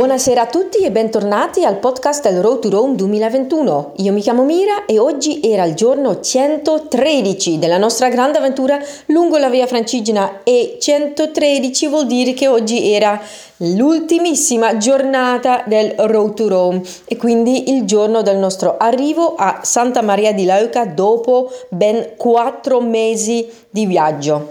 Buonasera a tutti e bentornati al podcast del Road to Rome 2021. Io mi chiamo Mira e oggi era il giorno 113 della nostra grande avventura lungo la via Francigena e 113 vuol dire che oggi era l'ultimissima giornata del Road to Rome e quindi il giorno del nostro arrivo a Santa Maria di Leuca dopo ben 4 mesi di viaggio.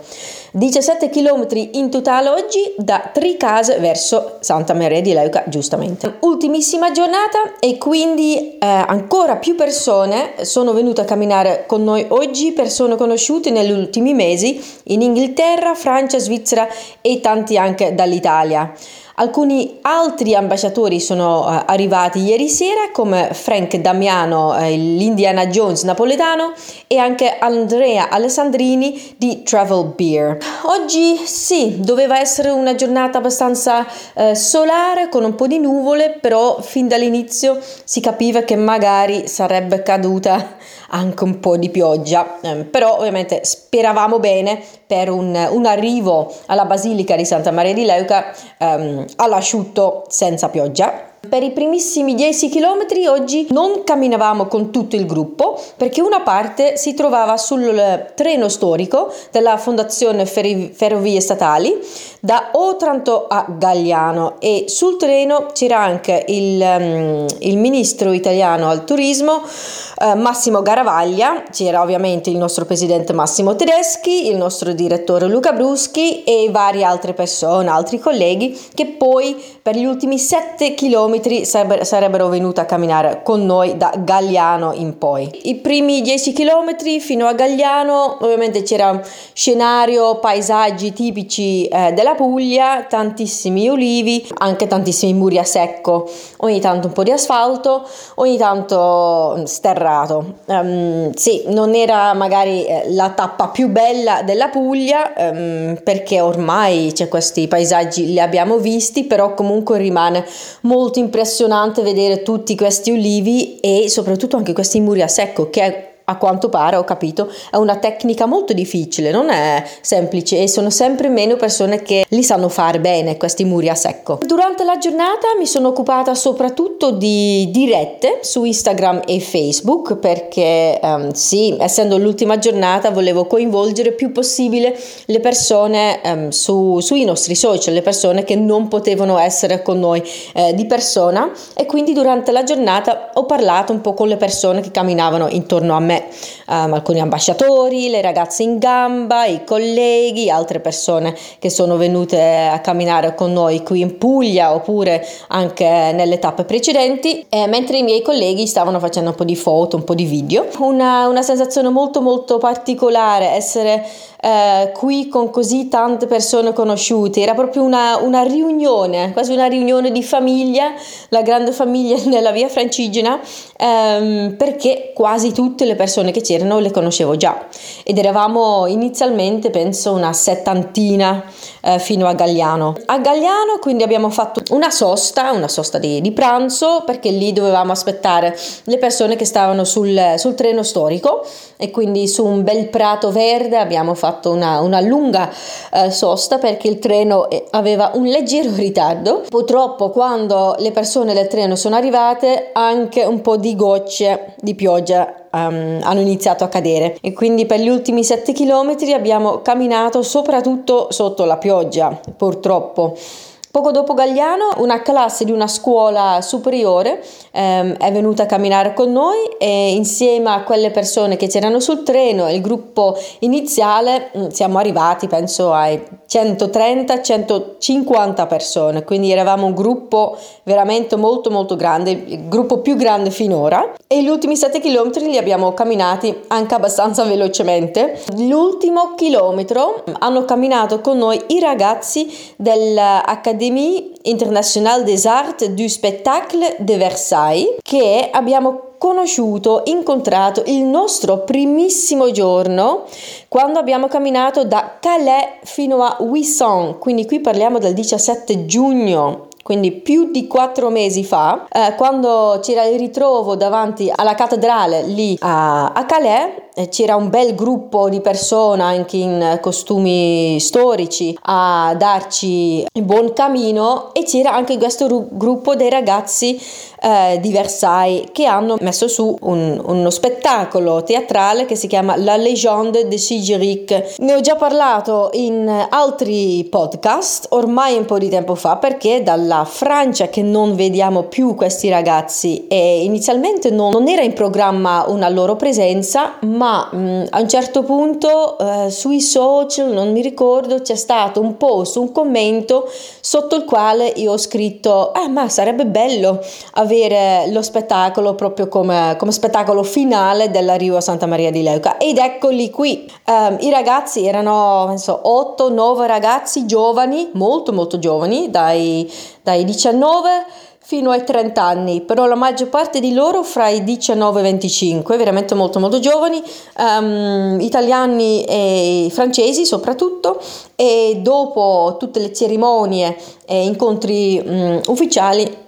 17 km in totale oggi da Tricase verso Santa Maria di Leuca, giustamente. Ultimissima giornata e quindi eh, ancora più persone sono venute a camminare con noi oggi, persone conosciute negli ultimi mesi in Inghilterra, Francia, Svizzera e tanti anche dall'Italia. Alcuni altri ambasciatori sono uh, arrivati ieri sera come Frank Damiano, uh, l'Indiana Jones napoletano e anche Andrea Alessandrini di Travel Beer. Oggi sì, doveva essere una giornata abbastanza uh, solare con un po' di nuvole, però fin dall'inizio si capiva che magari sarebbe caduta anche un po' di pioggia, eh, però ovviamente speravamo bene per un, un, arrivo alla Basilica di Santa Maria di Leuca ehm, all'asciutto senza pioggia. Per i primissimi 10 km oggi non camminavamo con tutto il gruppo perché una parte si trovava sul treno storico della Fondazione Ferrovie Statali da Otranto a Gagliano e sul treno c'era anche il, um, il ministro italiano al turismo uh, Massimo Garavaglia, c'era ovviamente il nostro presidente Massimo Tedeschi, il nostro direttore Luca Bruschi e varie altre persone, altri colleghi che poi per gli ultimi 7 km chilometri sarebbero venuti a camminare con noi da Gagliano in poi. I primi 10 chilometri fino a Gagliano ovviamente c'era scenario, paesaggi tipici eh, della Puglia, tantissimi ulivi, anche tantissimi muri a secco, ogni tanto un po' di asfalto, ogni tanto mm, sterrato. Um, sì, non era magari eh, la tappa più bella della Puglia um, perché ormai c'è questi paesaggi li abbiamo visti, però comunque rimane molto impressionante vedere tutti questi ulivi e soprattutto anche questi muri a secco che è a quanto pare ho capito è una tecnica molto difficile, non è semplice e sono sempre meno persone che li sanno fare bene questi muri a secco. Durante la giornata mi sono occupata soprattutto di dirette su Instagram e Facebook perché um, sì, essendo l'ultima giornata volevo coinvolgere più possibile le persone um, su, sui nostri social, le persone che non potevano essere con noi eh, di persona e quindi durante la giornata ho parlato un po' con le persone che camminavano intorno a me um, alcuni ambasciatori, le ragazze in gamba, i colleghi, altre persone che sono venute a camminare con noi qui in Puglia oppure anche nelle tappe precedenti, e mentre i miei colleghi stavano facendo un po' di foto, un po' di video. Una, una sensazione molto molto particolare essere eh, qui con così tante persone conosciute, era proprio una, una, riunione, quasi una riunione di famiglia, la grande famiglia nella via Francigena, ehm, perché quasi tutte le persone che c'erano le conoscevo già. Ed eravamo inizialmente penso una settantina eh, fino a Gagliano. A Gagliano quindi abbiamo fatto una sosta, una sosta di, di pranzo perché lì dovevamo aspettare le persone che stavano sul, sul treno storico. E quindi su un bel prato verde abbiamo fatto fatto una, una lunga eh, sosta perché il treno eh, aveva un leggero ritardo. Purtroppo quando le persone del treno sono arrivate anche un po' di gocce di pioggia Um, hanno iniziato a cadere e quindi per gli ultimi 7 km abbiamo camminato soprattutto sotto la pioggia purtroppo Poco dopo Gagliano, una classe di una scuola superiore ehm, è venuta a camminare con noi e insieme a quelle persone che c'erano sul treno, il gruppo iniziale, mm, siamo arrivati penso ai 130-150 persone, quindi eravamo un gruppo veramente molto molto grande, il gruppo più grande finora e gli ultimi 7 km li abbiamo camminati anche abbastanza velocemente. L'ultimo chilometro hanno camminato con noi i ragazzi dell'Accademia Académie internationale des arts du spectacle de Versailles che abbiamo conosciuto, incontrato il nostro primissimo giorno quando abbiamo camminato da Calais fino a Wissant, quindi qui parliamo del 17 giugno quindi più di quattro mesi fa, eh, quando c'era il ritrovo davanti alla cattedrale lì a, a Calais, c'era un bel gruppo di persone anche in costumi storici a darci il buon cammino e c'era anche questo ru- gruppo dei ragazzi eh, di Versailles che hanno messo su un, uno spettacolo teatrale che si chiama La Légende de Sigiric. Ne ho già parlato in altri podcast ormai un po' di tempo fa perché dalla Francia che non vediamo più questi ragazzi e inizialmente non, non era in programma una loro presenza ma mh, a un certo punto eh, sui social non mi ricordo c'è stato un post, un commento sotto il quale io ho scritto ah ma sarebbe bello avere avere lo spettacolo proprio come, come spettacolo finale dell'arrivo a Santa Maria di Leuca. Ed eccoli qui. Um, i ragazzi erano penso 8-9 ragazzi giovani molto molto giovani dai, dai 19 fino ai 30 anni, però la maggior parte di loro fra i 19 e i 25, veramente molto molto giovani, um, italiani e francesi soprattutto, e dopo tutte le cerimonie e incontri um, ufficiali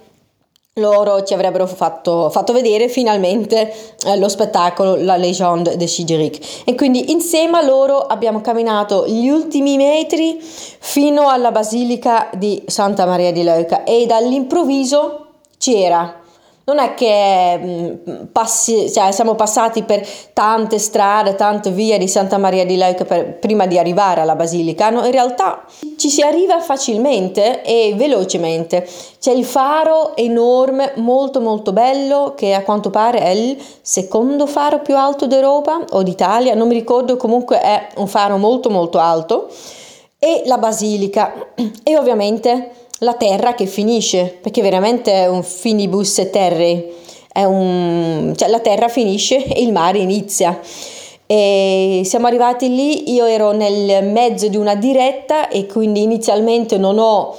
loro ci avrebbero fatto, fatto vedere finalmente eh, lo spettacolo La Légende de Chigeric e quindi insieme a loro abbiamo camminato gli ultimi metri fino alla basilica di Santa Maria di Leuca e dall'improvviso c'era non è che mm, passi, cioè, siamo passati per tante strade, tante vie di Santa Maria di Leuca per, prima di arrivare alla basilica, no, in realtà ci si arriva facilmente e velocemente. C'è il faro enorme, molto molto bello, che a quanto pare è il secondo faro più alto d'Europa o d'Italia, non mi ricordo, comunque è un faro molto molto alto, e la basilica. E ovviamente la terra che finisce, perché veramente è un finibus terre, un, cioè la terra finisce e il mare inizia. E siamo arrivati lì, io ero nel mezzo di una diretta e quindi inizialmente non ho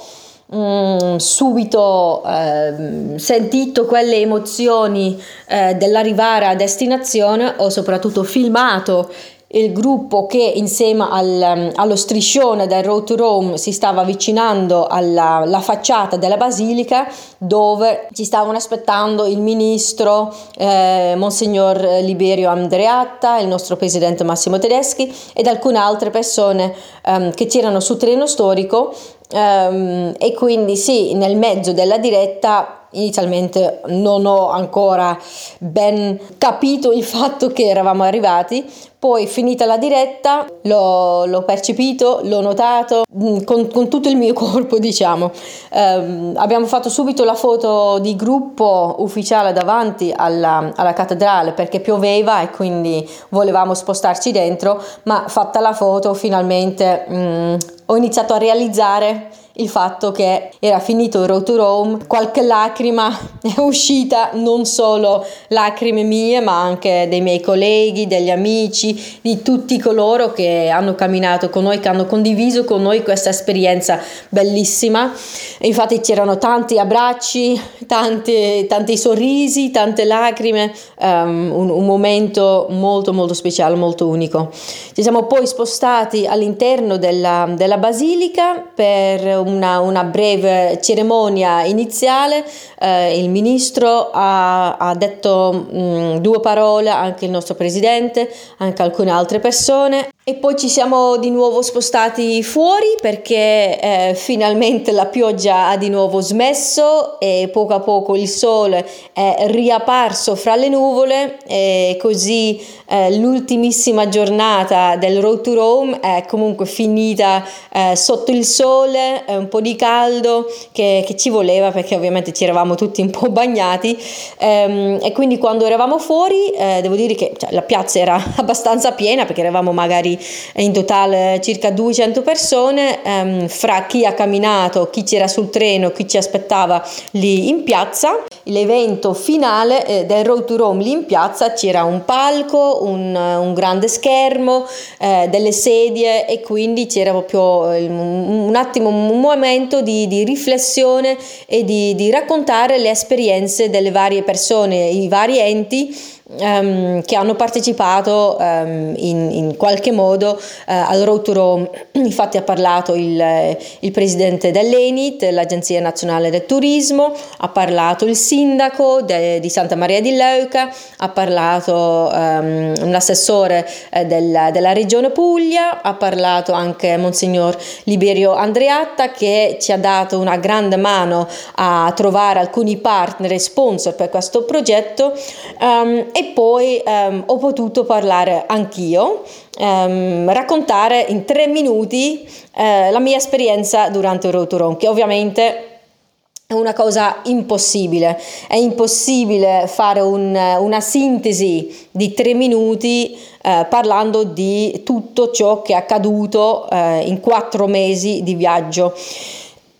mm, subito eh, sentito quelle emozioni eh, dell'arrivare a destinazione, ho soprattutto filmato il gruppo che insieme al, um, allo striscione del Road to Rome si stava avvicinando alla, facciata della basilica dove ci stavano aspettando il ministro eh, Monsignor Liberio Andreatta, il nostro presidente Massimo Tedeschi ed alcune altre persone um, che c'erano sul treno storico um, e quindi sì, nel mezzo della diretta inizialmente non ho ancora ben capito il fatto che eravamo arrivati, poi finita la diretta l'ho, l'ho percepito, l'ho notato mm, con, con, tutto il mio corpo diciamo. Eh, abbiamo fatto subito la foto di gruppo ufficiale davanti alla, alla cattedrale perché pioveva e quindi volevamo spostarci dentro, ma fatta la foto finalmente mh, mm, ho iniziato a realizzare il fatto che era finito Road to Rome, qualche lacrima è uscita, non solo lacrime mie, ma anche dei miei colleghi, degli amici, di tutti coloro che hanno camminato con noi, che hanno condiviso con noi questa esperienza bellissima. infatti c'erano tanti abbracci, tanti, tanti sorrisi, tante lacrime, um, un, un momento molto molto speciale, molto unico. Ci siamo poi spostati all'interno della, della basilica per una, una breve cerimonia iniziale, eh, il ministro ha, ha detto mh, mm, due parole, anche il nostro presidente, anche alcune altre persone e poi ci siamo di nuovo spostati fuori perché eh, finalmente la pioggia ha di nuovo smesso e poco a poco il sole è riapparso fra le nuvole e così eh, l'ultimissima giornata del Road to Rome è comunque finita eh, sotto il sole, un po' di caldo che, che, ci voleva perché ovviamente ci eravamo tutti un po' bagnati. Ehm, e quindi quando eravamo fuori eh, devo dire che cioè, la piazza era abbastanza piena perché eravamo magari in totale circa 200 persone, ehm, fra chi ha camminato, chi c'era sul treno, chi ci aspettava lì in piazza. L'evento finale eh, del Road to Rome lì in piazza c'era un palco, un, un grande schermo, eh, delle sedie e quindi c'era proprio eh, un, un attimo, un momento di, di riflessione e di, di raccontare le esperienze delle varie persone, i vari enti um, che hanno partecipato um, in, in, qualche modo uh, al Road to Rome. Infatti ha parlato il, il presidente dell'Enit, l'Agenzia Nazionale del Turismo, ha parlato il sindaco de, di Santa Maria di Leuca, ha parlato um, l'assessore eh, del, della regione Puglia, ha parlato anche Monsignor Liberio Andreatta che ci ha dato una grande mano a trovare alcuni partner e sponsor per questo progetto um, e poi um, ho potuto parlare anch'io, um, raccontare in tre minuti uh, la mia esperienza durante il Road to Rome, che ovviamente è una cosa impossibile, è impossibile fare un, una sintesi di tre minuti eh, parlando di tutto ciò che è accaduto eh, in quattro mesi di viaggio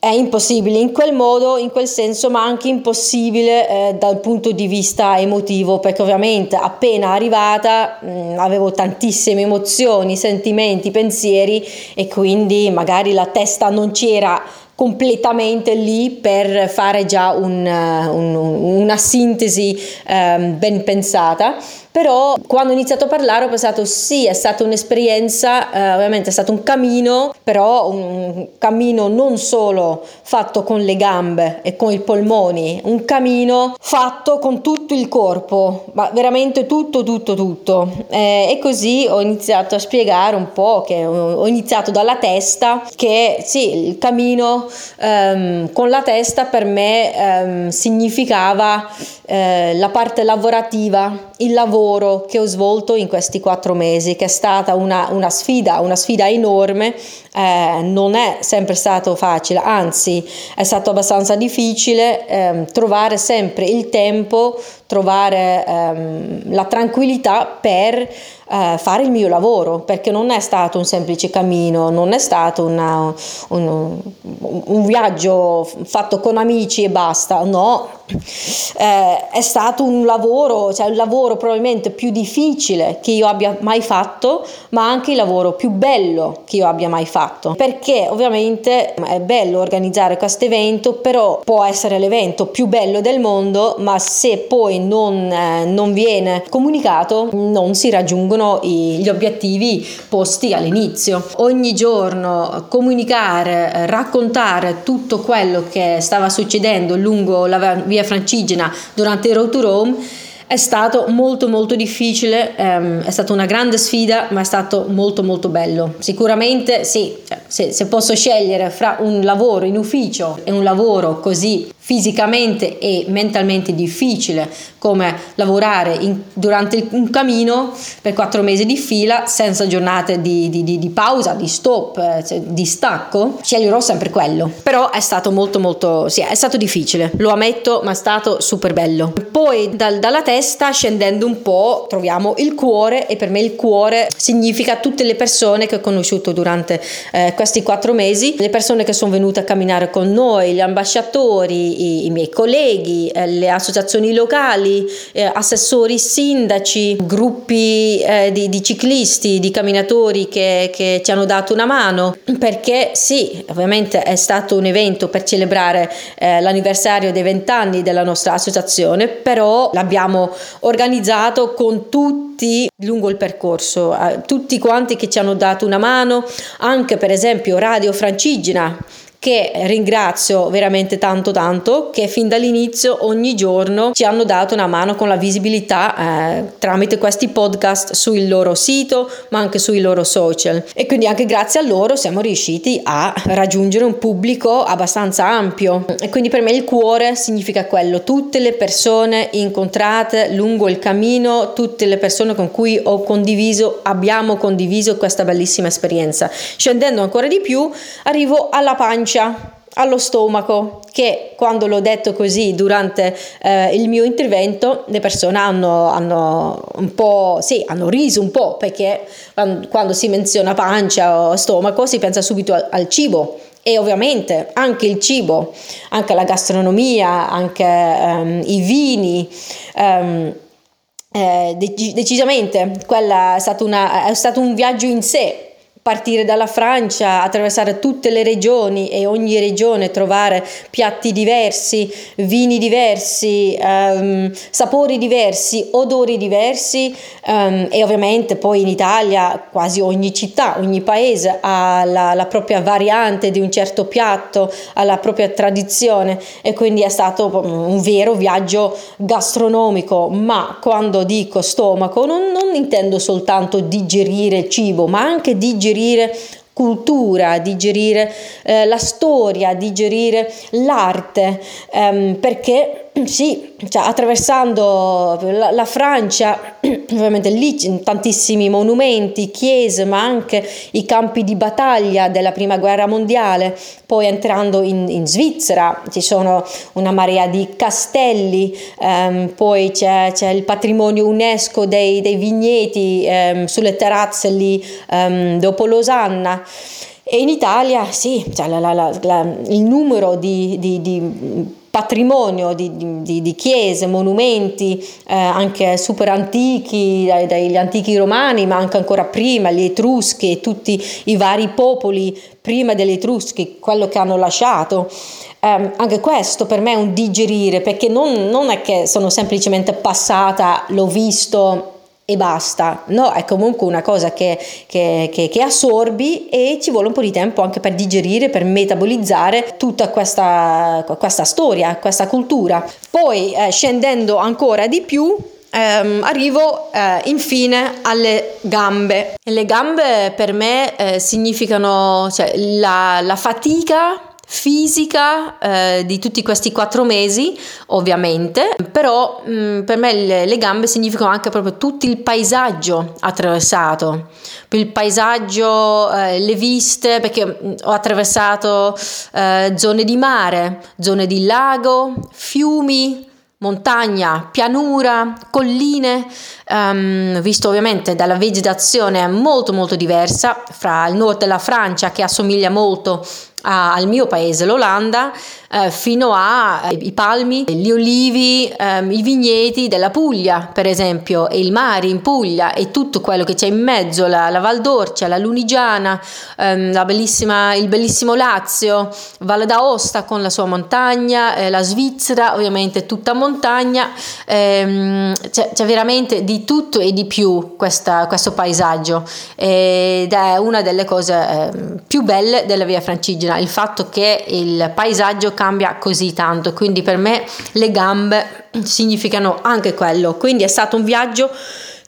è impossibile in quel modo, in quel senso, ma anche impossibile eh, dal punto di vista emotivo, perché ovviamente appena arrivata mh, mm, avevo tantissime emozioni, sentimenti, pensieri e quindi magari la testa non c'era completamente lì per fare già un, un, una sintesi um, ben pensata però quando ho iniziato a parlare ho pensato sì, è stata un'esperienza, eh, ovviamente è stato un cammino, però un cammino non solo fatto con le gambe e con i polmoni, un cammino fatto con tutto il corpo, ma veramente tutto, tutto, tutto. Eh, e così ho iniziato a spiegare un po' che ho iniziato dalla testa, che sì, il cammino ehm, con la testa per me ehm, significava eh, la parte lavorativa, il lavoro che ho svolto in questi quattro mesi, che è stata una, una sfida, una sfida enorme, eh, non è sempre stato facile, anzi è stato abbastanza difficile eh, trovare sempre il tempo, trovare ehm, la tranquillità per eh, fare il mio lavoro, perché non è stato un semplice cammino, non è stato una, un, un, viaggio fatto con amici e basta, no, eh, è stato un lavoro, cioè il lavoro probabilmente più difficile che io abbia mai fatto, ma anche il lavoro più bello che io abbia mai fatto, perché ovviamente è bello organizzare questo evento, però può essere l'evento più bello del mondo, ma se poi non, eh, non viene comunicato non si raggiungono i, gli obiettivi posti all'inizio. Ogni giorno comunicare, raccontare tutto quello che stava succedendo lungo la via Francigena durante il Road to Rome è stato molto molto difficile, ehm, è stata una grande sfida, ma è stato molto molto bello. Sicuramente sì, cioè, se, se posso scegliere fra un lavoro in ufficio e un lavoro così fisicamente e mentalmente difficile come lavorare in, durante un cammino per quattro mesi di fila senza giornate di, di, di, di pausa, di stop, cioè, di stacco, sceglierò sempre quello. Però è stato molto molto, sì, è stato difficile, lo ammetto, ma è stato super bello. Poi dal, dalla testa scendendo un po' troviamo il cuore e per me il cuore significa tutte le persone che ho conosciuto durante eh, questi quattro mesi, le persone che sono venute a camminare con noi, gli ambasciatori, i, i miei colleghi, eh, le associazioni locali, eh, assessori, sindaci, gruppi eh, di, di, ciclisti, di camminatori che, che, ci hanno dato una mano, perché sì, ovviamente è stato un evento per celebrare eh, l'anniversario dei vent'anni della nostra associazione, però l'abbiamo organizzato con tutti lungo il percorso, eh, tutti quanti che ci hanno dato una mano, anche per esempio Radio Francigena che ringrazio veramente tanto tanto che fin dall'inizio ogni giorno ci hanno dato una mano con la visibilità eh, tramite questi podcast sul loro sito ma anche sui loro social. E quindi anche grazie a loro siamo riusciti a raggiungere un pubblico abbastanza ampio. E quindi per me il cuore significa quello. Tutte le persone incontrate lungo il cammino tutte le persone con cui ho condiviso abbiamo condiviso questa bellissima esperienza. Scendendo ancora di più arrivo alla pancia pancia, allo stomaco, che quando l'ho detto così durante eh, il mio intervento le persone hanno, hanno, un po', sì, hanno riso un po' perché quando si menziona pancia o stomaco si pensa subito al, al cibo e ovviamente anche il cibo, anche la gastronomia, anche um, i vini. Um, eh, decisamente quella è, stata una, è stato un viaggio in sé partire dalla Francia, attraversare tutte le regioni e ogni regione trovare piatti diversi, vini diversi, um, sapori diversi, odori diversi um, e ovviamente poi in Italia quasi ogni città, ogni paese ha la, la propria variante di un certo piatto, ha la propria tradizione e quindi è stato un vero viaggio gastronomico, ma quando dico stomaco non, non intendo soltanto digerire il cibo, ma anche digerire cultura, digerire eh, la storia, digerire l'arte, ehm, perché sì, cioè, attraversando la, la, Francia, ovviamente lì tantissimi monumenti, chiese, ma anche i campi di battaglia della prima guerra mondiale, poi entrando in, in Svizzera ci sono una marea di castelli, ehm, poi c'è, c'è, il patrimonio UNESCO dei, dei vigneti ehm, sulle terrazze lì ehm, dopo Losanna. E in Italia sì, cioè la, la, il numero di, di, di patrimonio di, di, di, chiese, monumenti eh, anche super antichi, dai, dagli antichi romani, ma anche ancora prima, gli Etruschi e tutti i vari popoli prima degli Etruschi, quello che hanno lasciato. Eh, anche questo per me è un digerire, perché non, non è che sono semplicemente passata, l'ho visto e basta, no, è comunque una cosa che, che, che, che, assorbi e ci vuole un po' di tempo anche per digerire, per metabolizzare tutta questa, questa storia, questa cultura. Poi eh, scendendo ancora di più, ehm, arrivo eh, infine alle gambe. Le gambe per me eh, significano cioè, la, la fatica fisica eh, di tutti questi quattro mesi, ovviamente, però mh, mm, per me le, le, gambe significano anche proprio tutto il paesaggio attraversato, il paesaggio, eh, le viste, perché mm, ho attraversato eh, zone di mare, zone di lago, fiumi, montagna, pianura, colline, um, visto ovviamente dalla vegetazione molto molto diversa fra il nord della Francia che assomiglia molto a, al mio paese, l'Olanda, eh, fino ai palmi, gli olivi, ehm, i vigneti della Puglia, per esempio, e il mare in Puglia e tutto quello che c'è in mezzo, la, la Val d'Orcia, la Lunigiana, ehm, la il bellissimo Lazio, Valle d'Aosta con la sua montagna, eh, la Svizzera, ovviamente tutta montagna, ehm, c'è, c'è, veramente di tutto e di più questa, questo paesaggio ed è una delle cose eh, più belle della via Francigena, il fatto che il paesaggio cambia così tanto, quindi per me le gambe significano anche quello, quindi è stato un viaggio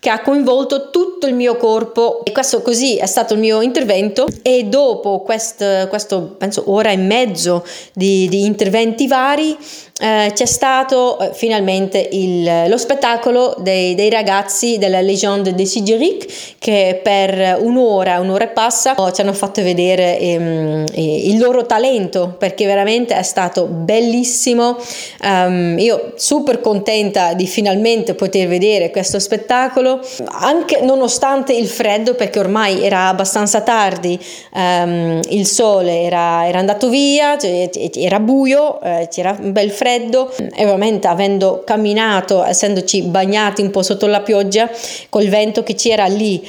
che ha coinvolto tutto il mio corpo. E questo così è stato il mio intervento. E dopo quest, questo penso ora e mezzo di, di interventi vari eh, c'è stato eh, finalmente il, lo spettacolo dei, dei, ragazzi della Legende de Sigiric che per un'ora, un'ora e passa ci hanno fatto vedere ehm, il loro talento perché veramente è stato bellissimo. Um, io super contenta di finalmente poter vedere questo spettacolo, anche nonostante il freddo perché ormai era abbastanza tardi, um, il sole era, era andato via, cioè, era buio, eh, c'era un bel freddo freddo e ovviamente avendo camminato, essendoci bagnati un po' sotto la pioggia, col vento che c'era lì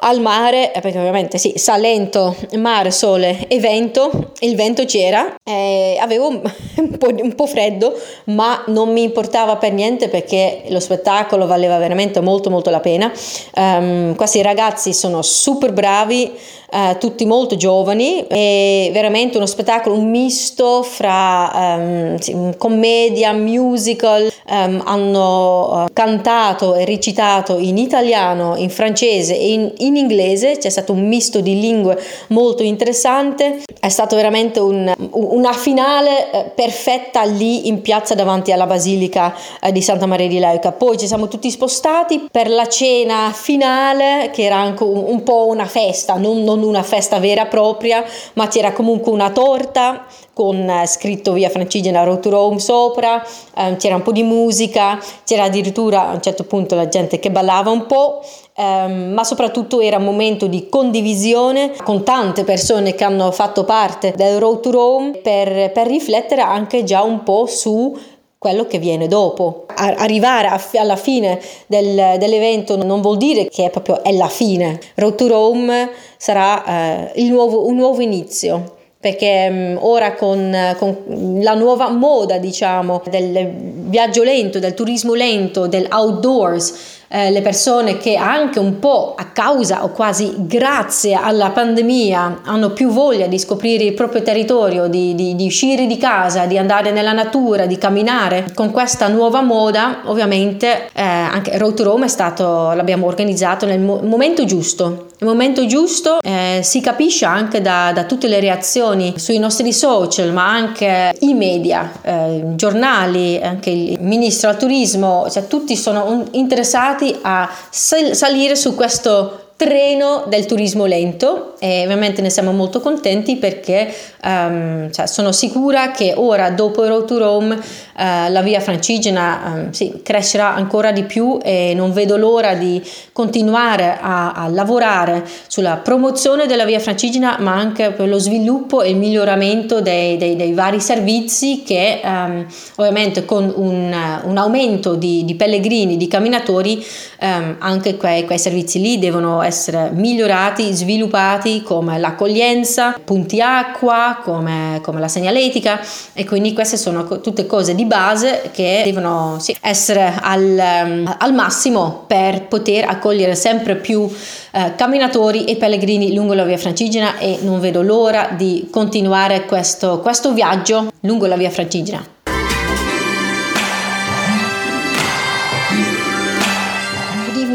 al mare, eh, perché ovviamente sì, Salento, mare, sole e vento, il vento c'era, eh, avevo un po', un po', freddo, ma non mi importava per niente perché lo spettacolo valeva veramente molto molto la pena. Um, questi ragazzi sono super bravi, eh, tutti molto giovani e veramente uno spettacolo, un misto fra um, commedia, musical, um, hanno uh, cantato e recitato in italiano, in francese e in, in, inglese, c'è stato un misto di lingue molto interessante, è stato veramente un, una finale uh, perfetta lì in piazza davanti alla basilica uh, di Santa Maria di Leuca, poi ci siamo tutti spostati per la cena finale che era anche un, un po' una festa, non, non non una festa vera e propria, ma c'era comunque una torta con eh, scritto via Francigena Road to Rome sopra, eh, c'era un po' di musica, c'era addirittura a un certo punto la gente che ballava un po', ehm, ma soprattutto era un momento di condivisione con tante persone che hanno fatto parte del Road to Rome per, per riflettere anche già un po' su quello che viene dopo. Arrivare alla fine del, dell'evento non vuol dire che è proprio è la fine. Road to Rome sarà eh, nuovo, un nuovo inizio perché um, ora con, con, la nuova moda diciamo del viaggio lento, del turismo lento, del outdoors, eh, le persone che anche un po' a causa o quasi grazie alla pandemia hanno più voglia di scoprire il proprio territorio, di, di, di uscire di casa, di andare nella natura, di camminare. Con questa nuova moda ovviamente eh, anche Road to Rome è stato, l'abbiamo organizzato nel mo- momento giusto. Il momento giusto eh, si capisce anche da, da, tutte le reazioni sui nostri social, ma anche i media, eh, giornali, anche il ministro al turismo, cioè tutti sono interessati a salire su questo treno del turismo lento e ovviamente ne siamo molto contenti perché um, cioè, sono sicura che ora dopo Road to Rome uh, la via francigena um, sì, crescerà ancora di più e non vedo l'ora di continuare a, a, lavorare sulla promozione della via francigena ma anche per lo sviluppo e il miglioramento dei, dei, dei vari servizi che um, ovviamente con un, un aumento di, di, pellegrini, di camminatori anche quei, quei servizi lì devono essere migliorati, sviluppati come l'accoglienza, punti acqua, come, come la segnaletica e quindi queste sono tutte cose di base che devono sì, essere al, ehm, al, massimo per poter accogliere sempre più eh, camminatori e pellegrini lungo la via francigena e non vedo l'ora di continuare questo, questo viaggio lungo la via francigena.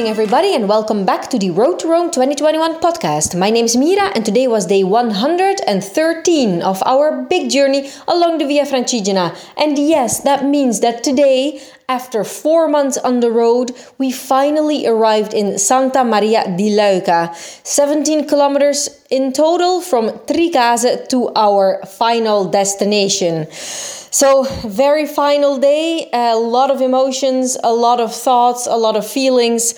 Everybody, and welcome back to the Road to Rome 2021 podcast. My name is Mira, and today was day 113 of our big journey along the Via Francigena. And yes, that means that today, after four months on the road, we finally arrived in Santa Maria di Leuca, 17 kilometers in total from Tricase to our final destination. So, very final day, a lot of emotions, a lot of thoughts, a lot of feelings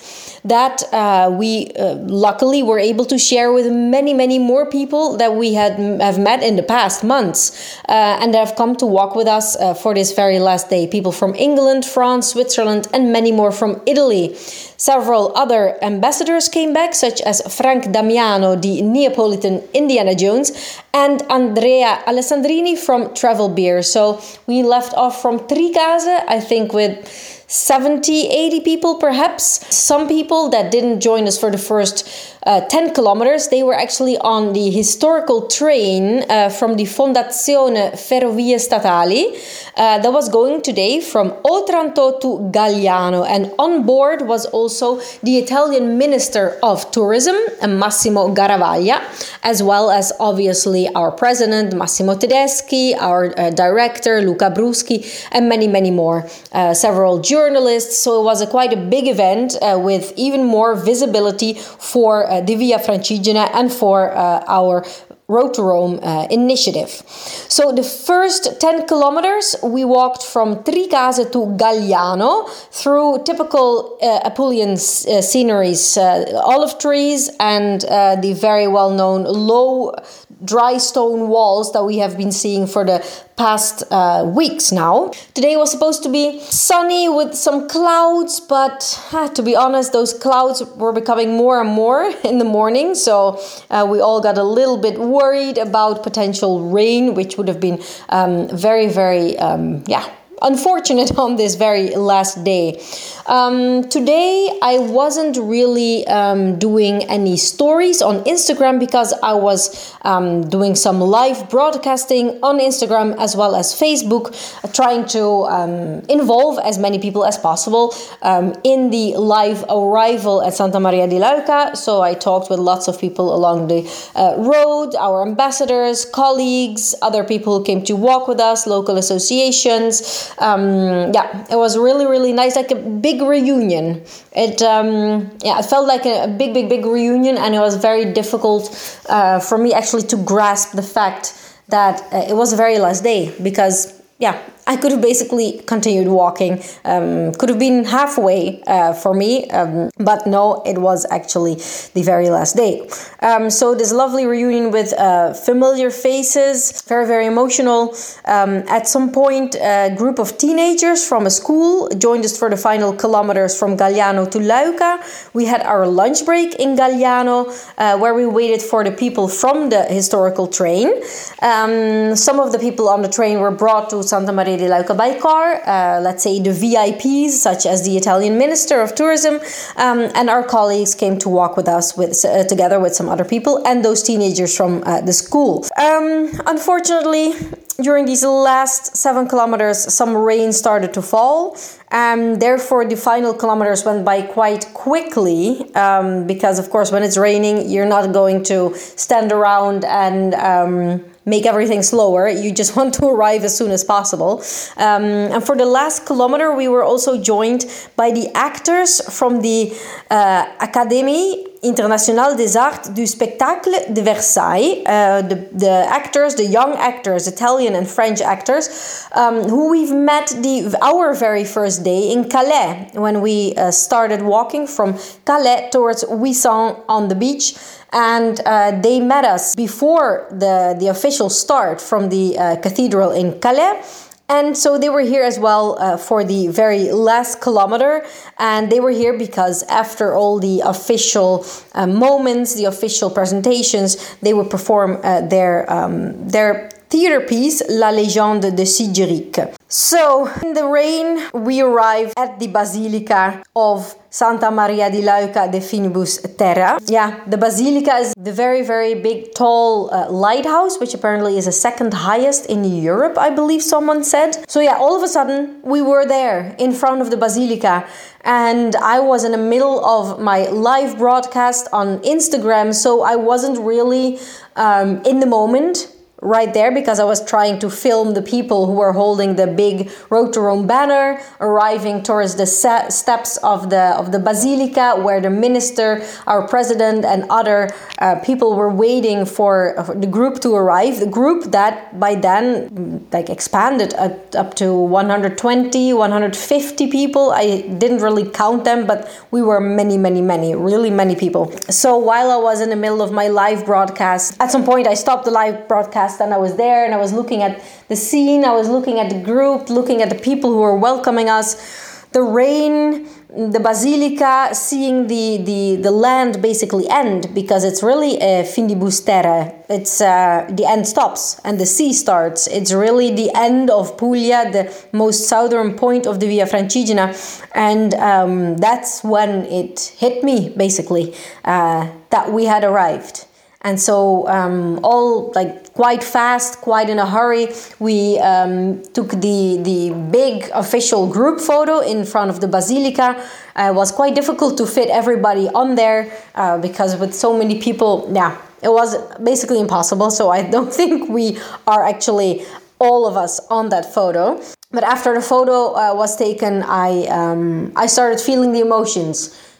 that uh, we uh, luckily were able to share with many, many more people that we had have met in the past months uh, and have come to walk with us uh, for this very last day. People from England, France, Switzerland, and many more from Italy. Several other ambassadors came back, such as Frank Damiano, the Neapolitan Indiana Jones, and Andrea Alessandrini from Travel Beer. So we left off from Tricase, I think, with 70, 80 people perhaps. Some people that didn't join us for the first uh, 10 kilometers, they were actually on the historical train uh, from the Fondazione Ferrovie Statali uh, that was going today from Otranto to Galliano. And on board was also the Italian Minister of Tourism, Massimo Garavaglia, as well as obviously our president, Massimo Tedeschi, our uh, director, Luca Bruschi, and many, many more. Uh, several journalists. So it was a quite a big event uh, with even more visibility for the Via Francigena and for uh, our Road to Rome uh, initiative. So the first 10 kilometers we walked from Tricase to Galliano through typical uh, Apulian uh, sceneries, uh, olive trees and uh, the very well known low dry stone walls that we have been seeing for the past uh, weeks now. Today was supposed to be sunny with some clouds, but uh, to be honest, those clouds were becoming more and more in the morning. So uh, we all got a little bit worried about potential rain, which would have been um, very, very, um, yeah unfortunate on this very last day. Um, today, I wasn't really um, doing any stories on Instagram because I was um, doing some live broadcasting on Instagram as well as Facebook, trying to um, involve as many people as possible um, in the live arrival at Santa Maria di Leuca. So I talked with lots of people along the uh, road, our ambassadors, colleagues, other people who came to walk with us, local associations um, yeah, it was really really nice, like a big reunion. It um, yeah, it felt like a, big big big reunion, and it was very difficult uh, for me actually to grasp the fact that uh, it was a very last day because yeah I could have basically continued walking. Um, could have been halfway uh, for me, um, but no, it was actually the very last day. Um, so this lovely reunion with uh, familiar faces, very very emotional. Um, at some point, a group of teenagers from a school joined us for the final kilometers from Galliano to Luica. We had our lunch break in Galliano, uh, where we waited for the people from the historical train. Um, some of the people on the train were brought to Santa Maria Leuca by car, uh, let's say the VIPs, such as the Italian Minister of Tourism, um, and our colleagues came to walk with us with uh, together with some other people and those teenagers from uh, the school. Um, unfortunately, during these last seven kilometers, some rain started to fall. and therefore, the final kilometers went by quite quickly um, because, of course, when it's raining, you're not going to stand around and um, make everything slower. You just want to arrive as soon as possible. Um, and for the last kilometer, we were also joined by the actors from the uh, Académie Internationale des Arts du Spectacle de Versailles, uh, the, the actors, the young actors, Italian and French actors, um, who we've met the our very first day in Calais when we uh, started walking from Calais towards Ouessant on the beach and uh, they met us before the, the official start from the uh, cathedral in Calais. And so they were here as well uh, for the very last kilometer. And they were here because after all the official uh, moments, the official presentations, they would perform uh, their, um, their theater piece, La Légende de Sigéric. So, in the rain, we arrived at the Basilica of Santa Maria di Leuca de Finibus Terra. Yeah, the Basilica is the very, very big, tall uh, lighthouse, which apparently is the second highest in Europe, I believe someone said. So, yeah, all of a sudden, we were there in front of the Basilica, and I was in the middle of my live broadcast on Instagram, so I wasn't really um, in the moment right there because I was trying to film the people who were holding the big Road to Rome banner arriving towards the steps of the of the basilica where the minister, our president, and other uh, people were waiting for the group to arrive. The group that by then like expanded up to 120, 150 people. I didn't really count them, but we were many, many, many, really many people. So while I was in the middle of my live broadcast, at some point I stopped the live broadcast podcast and I was there and I was looking at the scene, I was looking at the group, looking at the people who were welcoming us, the rain, the basilica, seeing the, the, the land basically end because it's really a findibus. It's uh, the end stops and the sea starts. It's really the end of Puglia, the most southern point of the Via Francigena, and um, that's when it hit me basically uh, that we had arrived and so um, all like quite fast quite in a hurry we um, took the the big official group photo in front of the basilica. Uh, it was quite difficult to fit everybody on there uh, because with so many people yeah it was basically impossible. So i don't think we are actually all of us on that photo. But after the photo uh, was taken i um, i started feeling the emotions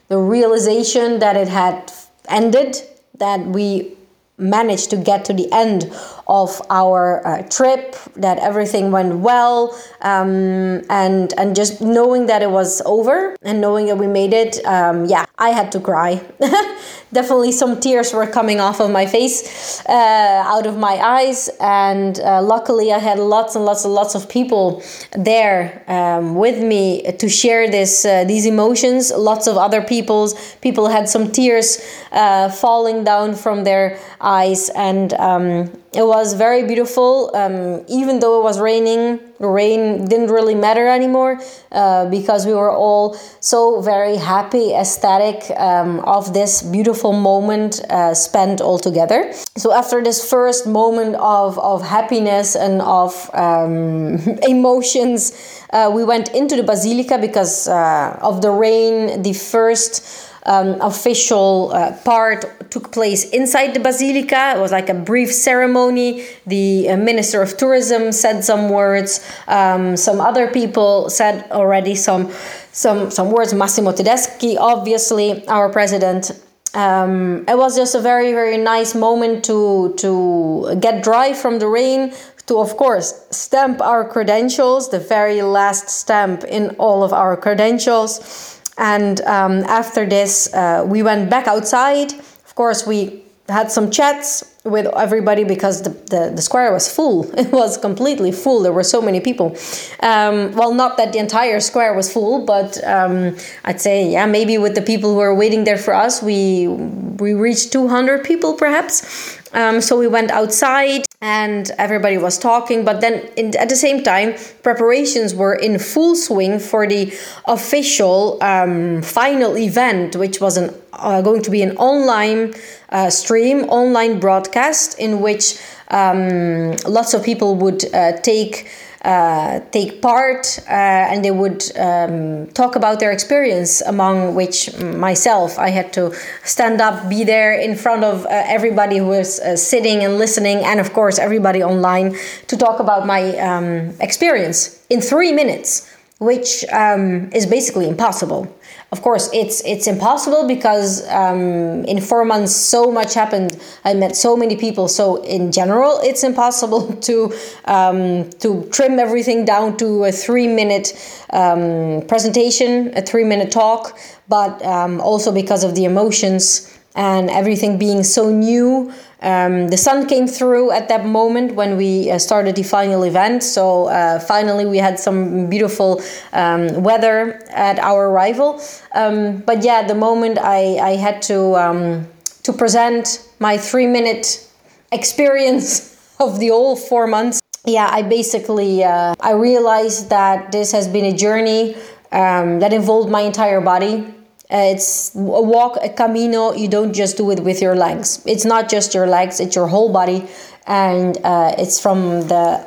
the realization that it had ended that we managed to get to the end of our uh, trip that everything went well um, and and just knowing that it was over and knowing that we made it um, yeah i had to cry. Definitely some tears were coming off of my face uh, out of my eyes and uh, luckily i had lots and lots and lots of people there um, with me to share this uh, these emotions lots of other people's. People had some tears uh, falling down from their eyes and um, it was very beautiful. Um, even though it was raining the rain didn't really matter anymore uh, because we were all so very happy ecstatic um, of this beautiful moment uh, spent all together. So after this first moment of, of happiness and of um, emotions uh, we went into the basilica because uh, of the rain the first um, official uh, part took place inside the basilica. It was like a brief ceremony. The uh, minister of tourism said some words. Um, some other people said already some some some words. Massimo Tedeschi, obviously, our president. Um, it was just a very very nice moment to to get dry from the rain to, of course, stamp our credentials, the very last stamp in all of our credentials. And um, after this, uh, we went back outside. Of course, we had some chats with everybody because the, the, the, square was full. It was completely full. There were so many people. Um, well, not that the entire square was full, but um, I'd say, yeah, maybe with the people who were waiting there for us, we we reached 200 people perhaps. Um, so we went outside and everybody was talking. But then in, at the same time, preparations were in full swing for the official um, final event, which was an, uh, going to be an online uh, stream, online broadcast in which um, lots of people would uh, take uh, take part uh, and they would um, talk about their experience among which myself i had to stand up be there in front of uh, everybody who was uh, sitting and listening and of course everybody online to talk about my um, experience in three minutes which um, is basically impossible of course it's it's impossible because um, in four months so much happened. I met so many people. So in general it's impossible to um, to trim everything down to a three minute um, presentation a three minute talk. But um, also because of the emotions and everything being so new um, the sun came through at that moment when we uh, started the final event. So uh, finally, we had some beautiful um, weather at our arrival. Um, but yeah, the moment I, I had to um, to present my three minute experience of the whole four months, yeah, I basically uh, I realized that this has been a journey um, that involved my entire body uh, it's a walk, a camino. You don't just do it with your legs. It's not just your legs, it's your whole body. And uh, it's from the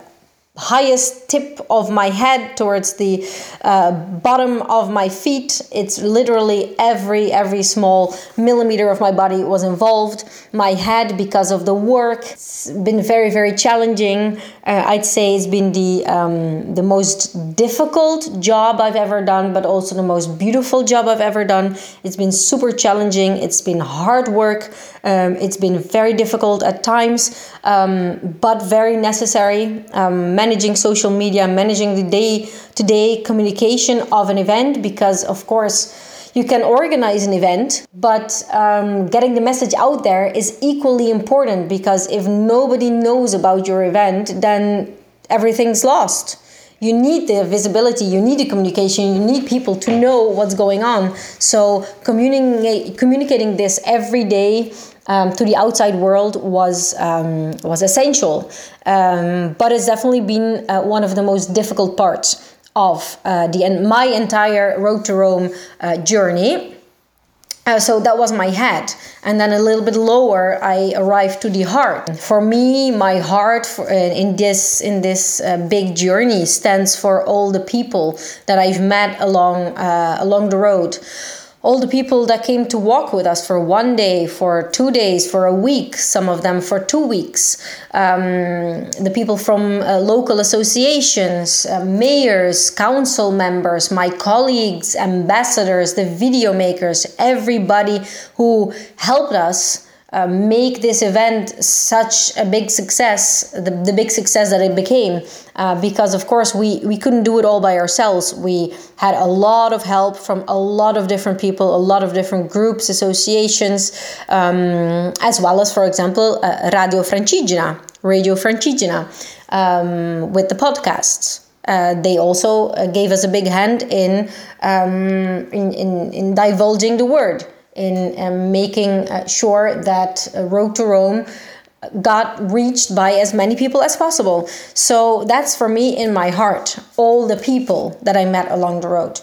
highest tip of my head towards the uh, bottom of my feet. It's literally every every small millimeter of my body was involved. My head because of the work it's been very very challenging. Uh, i'd say it's been the um, the most difficult job i've ever done but also the most beautiful job i've ever done. It's been super challenging. It's been hard work. Um, it's been very difficult at times um, but very necessary. Um, managing social media, managing the day to day communication of an event, because of course you can organize an event, but um, getting the message out there is equally important because if nobody knows about your event, then everything's lost. You need the visibility, you need the communication, you need people to know what's going on. So, communi- communicating this every day um, to the outside world was um, was essential. Um, but it's definitely been uh, one of the most difficult parts of uh, the my entire Road to Rome uh, journey. Uh, so that was my head, and then a little bit lower, I arrived to the heart. For me, my heart for, uh, in this in this uh, big journey stands for all the people that I've met along along the road all the people that came to walk with us for one day, for two days, for a week, some of them for two weeks, um, the people from uh, local associations, uh, mayors, council members, my colleagues, ambassadors, the video makers, everybody who helped us uh, make this event such a big success, the, the big success that it became, uh, because of course we, we couldn't do it all by ourselves. We had a lot of help from a lot of different people, a lot of different groups, associations, um, as well as, for example, uh, Radio Francigena, Radio Francigena, um, with the podcasts. Uh, they also uh, gave us a big hand in, um, in, in, in divulging the word in um, making uh, sure that uh, Road to Rome got reached by as many people as possible. So that's for me in my heart, all the people that I met along the road.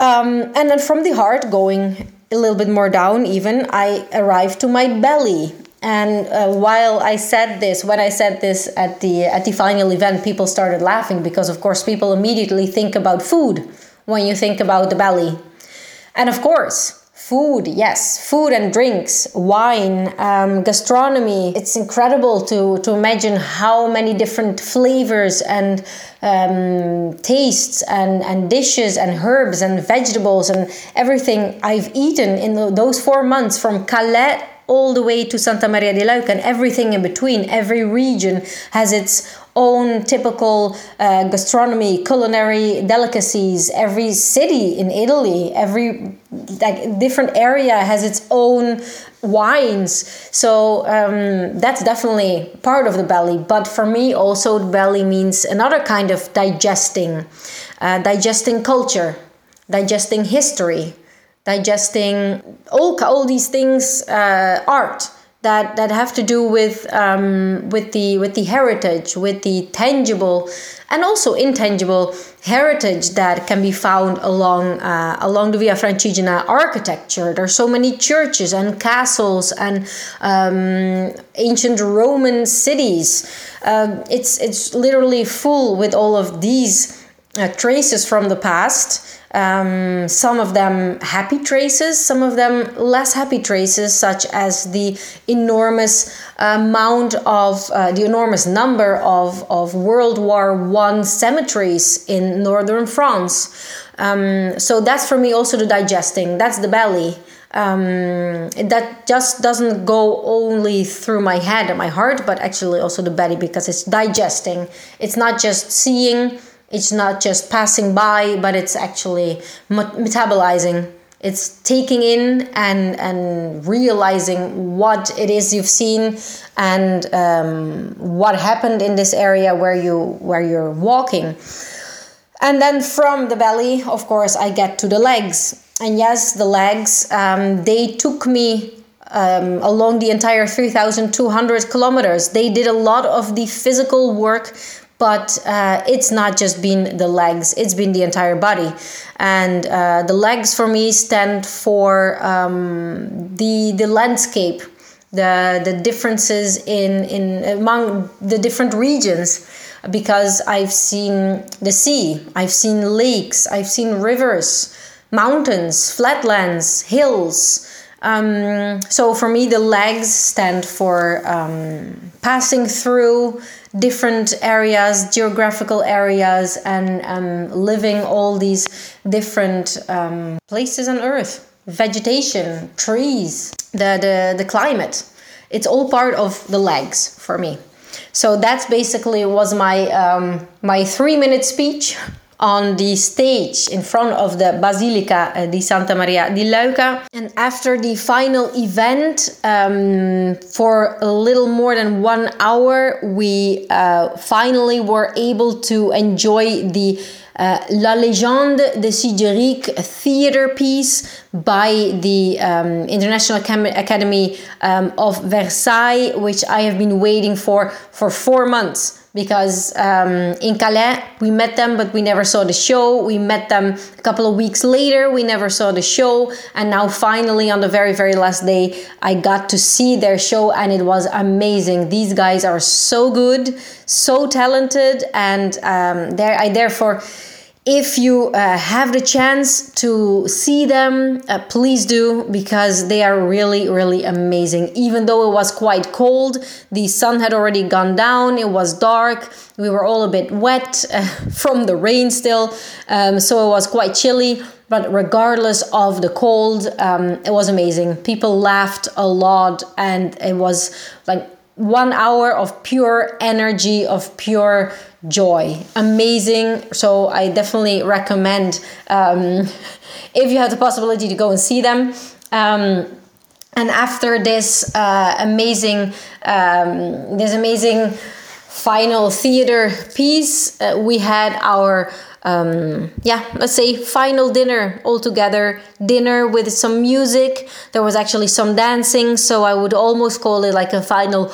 Um, and then from the heart, going a little bit more down, even, I arrived to my belly. And uh, while I said this, when I said this at the at the final event, people started laughing because, of course, people immediately think about food when you think about the belly. And of course, Food, yes, food and drinks, wine, um, gastronomy. It's incredible to, to imagine how many different flavors and um, tastes and, and dishes and herbs and vegetables and everything I've eaten in those four months from Calais all the way to Santa Maria di Leuca and everything in between. Every region has its own typical uh, gastronomy, culinary delicacies. Every city in Italy, every like different area has its own wines. So um, that's definitely part of the belly. But for me, also the belly means another kind of digesting, uh, digesting culture, digesting history, digesting all all these things, uh, art that that have to do with um, with the with the heritage, with the tangible and also intangible heritage that can be found along uh, along the Via Francigena architecture. There are so many churches and castles and um, ancient Roman cities. Uh, it's it's literally full with all of these uh, traces from the past um, some of them happy traces, some of them less happy traces, such as the enormous amount of uh, the enormous number of, of World War One cemeteries in northern France. Um, so that's for me also the digesting. That's the belly. Um, that just doesn't go only through my head and my heart, but actually also the belly because it's digesting. It's not just seeing it's not just passing by, but it's actually metabolizing. It's taking in and and realizing what it is you've seen and um, what happened in this area where you where you're walking. And then from the belly, of course, I get to the legs. And yes, the legs, um, they took me um, along the entire 3,200 kilometers. They did a lot of the physical work, but uh, it's not just been the legs it's been the entire body. And uh, the legs for me stand for um, the the landscape the the differences in in among the different regions because I've seen the sea I've seen lakes I've seen rivers mountains flatlands hills. Um, so for me the legs stand for um, passing through different areas, geographical areas, and um, living all these different um, places on Earth vegetation, trees, the, the, the climate. It's all part of the legs for me. So that's basically was my um, my three minute speech on the stage in front of the Basilica uh, di Santa Maria di Leuca. And after the final event, um, for a little more than one hour, we uh, finally were able to enjoy the uh, La Légende de Sigéric theater piece by the um, International Academy um, of Versailles, which I have been waiting for for four months because um, in Calais we met them, but we never saw the show. We met them a couple of weeks later, we never saw the show, and now finally on the very very last day, I got to see their show, and it was amazing. These guys are so good, so talented, and um, I therefore if you uh, have the chance to see them, uh, please do because they are really, really amazing. Even though it was quite cold, the sun had already gone down, it was dark, we were all a bit wet uh, from the rain still, um, so it was quite chilly. But regardless of the cold, um, it was amazing. People laughed a lot, and it was like one hour of pure energy, of pure joy. Amazing. So I definitely recommend um, if you have the possibility to go and see them. Um, and after this uh, amazing, um, this amazing final theater piece, uh, we had our um, yeah, let's say final dinner all together. Dinner with some music. There was actually some dancing, so I would almost call it like a final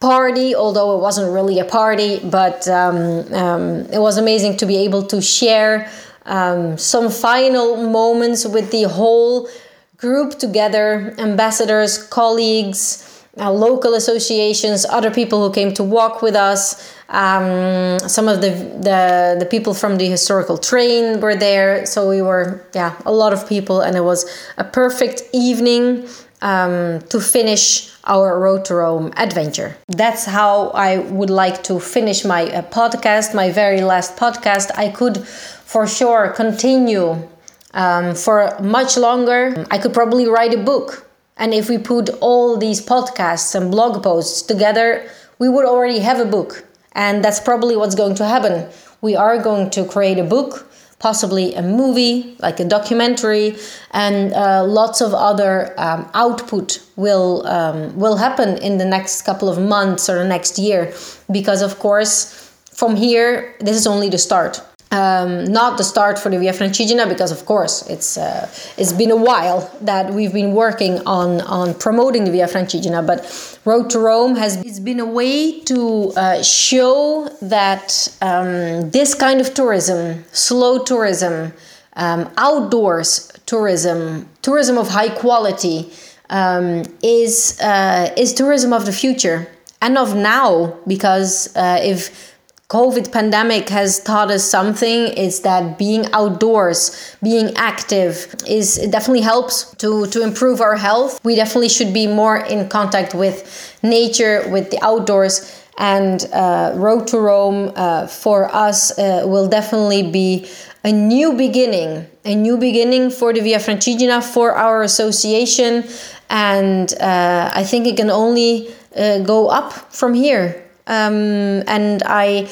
party, although it wasn't really a party, but um, um, it was amazing to be able to share um, some final moments with the whole group together ambassadors, colleagues, uh, local associations, other people who came to walk with us. Um, some of the, the the people from the historical train were there, so we were yeah a lot of people, and it was a perfect evening um, to finish our Road to Rome adventure. That's how I would like to finish my uh, podcast, my very last podcast. I could for sure continue um, for much longer. I could probably write a book And if we put all these podcasts and blog posts together, we would already have a book. And that's probably what's going to happen. We are going to create a book, possibly a movie, like a documentary, and uh, lots of other um, output will um, will happen in the next couple of months or the next year. Because of course, from here, this is only the start um, not the start for the Via Francigena because, of course, it's uh, it's been a while that we've been working on on promoting the Via Francigena. But Road to Rome has it's been a way to uh, show that um, this kind of tourism, slow tourism, um, outdoors tourism, tourism of high quality, um, is uh, is tourism of the future and of now. Because uh, if COVID pandemic has taught us something is that being outdoors, being active is it definitely helps to, to improve our health. We definitely should be more in contact with nature, with the outdoors. And uh, Road to Rome uh, for us uh, will definitely be a new beginning, a new beginning for the Via Francigena, for our association. And uh, I think it can only uh, go up from here um, and I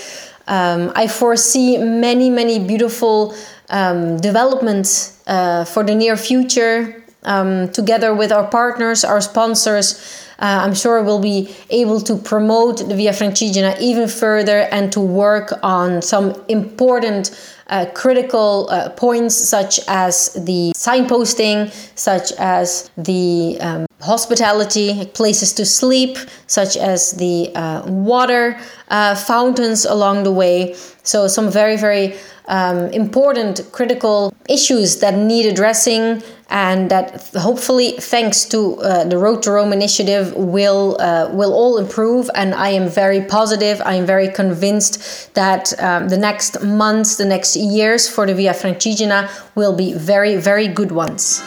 um, I foresee many many beautiful um, developments uh, for the near future. Um, together with our partners, our sponsors, uh, I'm sure we'll be able to promote the Via Francigena even further and to work on some important uh, critical uh, points such as the signposting, such as the um, hospitality, places to sleep, such as the uh, water uh, fountains along the way. So, some very, very um, important critical issues that need addressing and that hopefully thanks to uh, the road to rome initiative will uh, will all improve and i am very positive i am very convinced that um, the next months the next years for the via francigena will be very very good ones